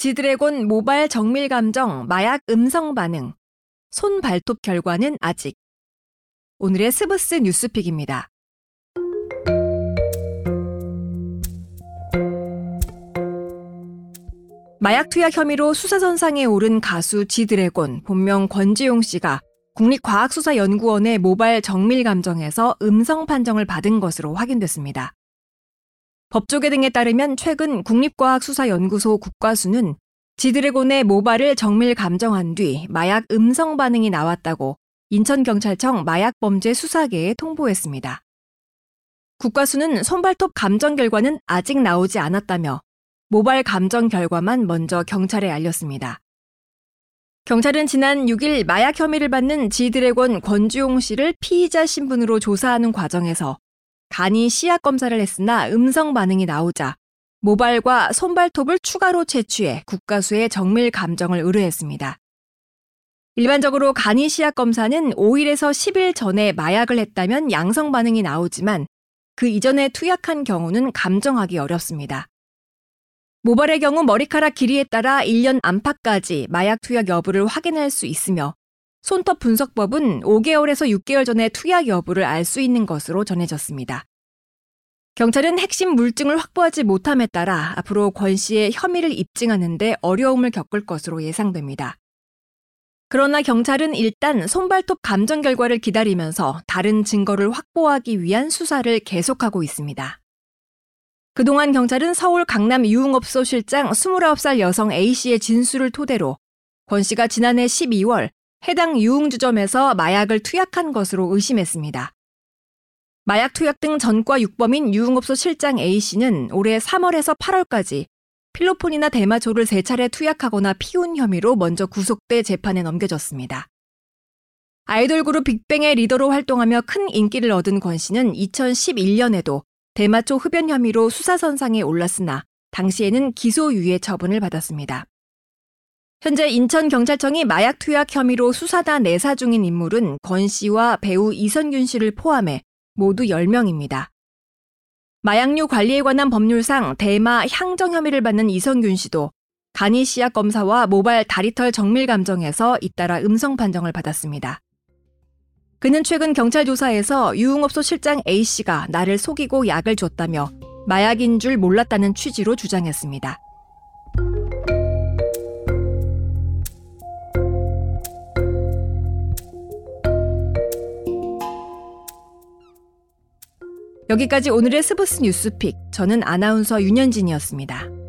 지드래곤 모발 정밀 감정 마약 음성 반응. 손 발톱 결과는 아직. 오늘의 스브스 뉴스픽입니다. 마약 투약 혐의로 수사선상에 오른 가수 지드래곤 본명 권지용 씨가 국립과학수사연구원의 모발 정밀 감정에서 음성 판정을 받은 것으로 확인됐습니다. 법조계 등에 따르면 최근 국립과학수사연구소 국과수는 지드래곤의 모발을 정밀 감정한 뒤 마약 음성 반응이 나왔다고 인천경찰청 마약범죄 수사계에 통보했습니다. 국과수는 손발톱 감정 결과는 아직 나오지 않았다며 모발 감정 결과만 먼저 경찰에 알렸습니다. 경찰은 지난 6일 마약 혐의를 받는 지드래곤 권주용 씨를 피의자 신분으로 조사하는 과정에서 간이 시약 검사를 했으나 음성 반응이 나오자 모발과 손발톱을 추가로 채취해 국가수의 정밀 감정을 의뢰했습니다. 일반적으로 간이 시약 검사는 5일에서 10일 전에 마약을 했다면 양성 반응이 나오지만 그 이전에 투약한 경우는 감정하기 어렵습니다. 모발의 경우 머리카락 길이에 따라 1년 안팎까지 마약 투약 여부를 확인할 수 있으며 손톱 분석법은 5개월에서 6개월 전에 투약 여부를 알 수 있는 것으로 전해졌습니다. 경찰은 핵심 물증을 확보하지 못함에 따라 앞으로 권 씨의 혐의를 입증하는데 어려움을 겪을 것으로 예상됩니다. 그러나 경찰은 일단 손발톱 감정 결과를 기다리면서 다른 증거를 확보하기 위한 수사를 계속하고 있습니다. 그동안 경찰은 서울 강남 유흥업소 실장 29살 여성 A씨의 진술을 토대로 권 씨가 지난해 12월 해당 유흥주점에서 마약을 투약한 것으로 의심했습니다. 마약 투약 등 전과 육범인 유흥업소 실장 A씨는 올해 3월에서 8월까지 필로폰이나 대마초를 세 차례 투약하거나 피운 혐의로 먼저 구속돼 재판에 넘겨졌습니다. 아이돌 그룹 빅뱅의 리더로 활동하며 큰 인기를 얻은 권 씨는 2011년에도 대마초 흡연 혐의로 수사선상에 올랐으나 당시에는 기소유예 처분을 받았습니다. 현재 인천경찰청이 마약 투약 혐의로 수사나 내사 중인 인물은 권 씨와 배우 이선균 씨를 포함해 모두 10명입니다. 마약류 관리에 관한 법률상 대마 향정 혐의를 받는 이선균 씨도 간이 씨약 검사와 모발 다리털 정밀 감정에서 잇따라 음성 판정을 받았습니다. 그는 최근 경찰 조사에서 유흥업소 실장 A씨가 나를 속이고 약을 줬다며 마약인 줄 몰랐다는 취지로 주장했습니다. 여기까지 오늘의 스브스 뉴스픽. 저는 아나운서 윤현진이었습니다.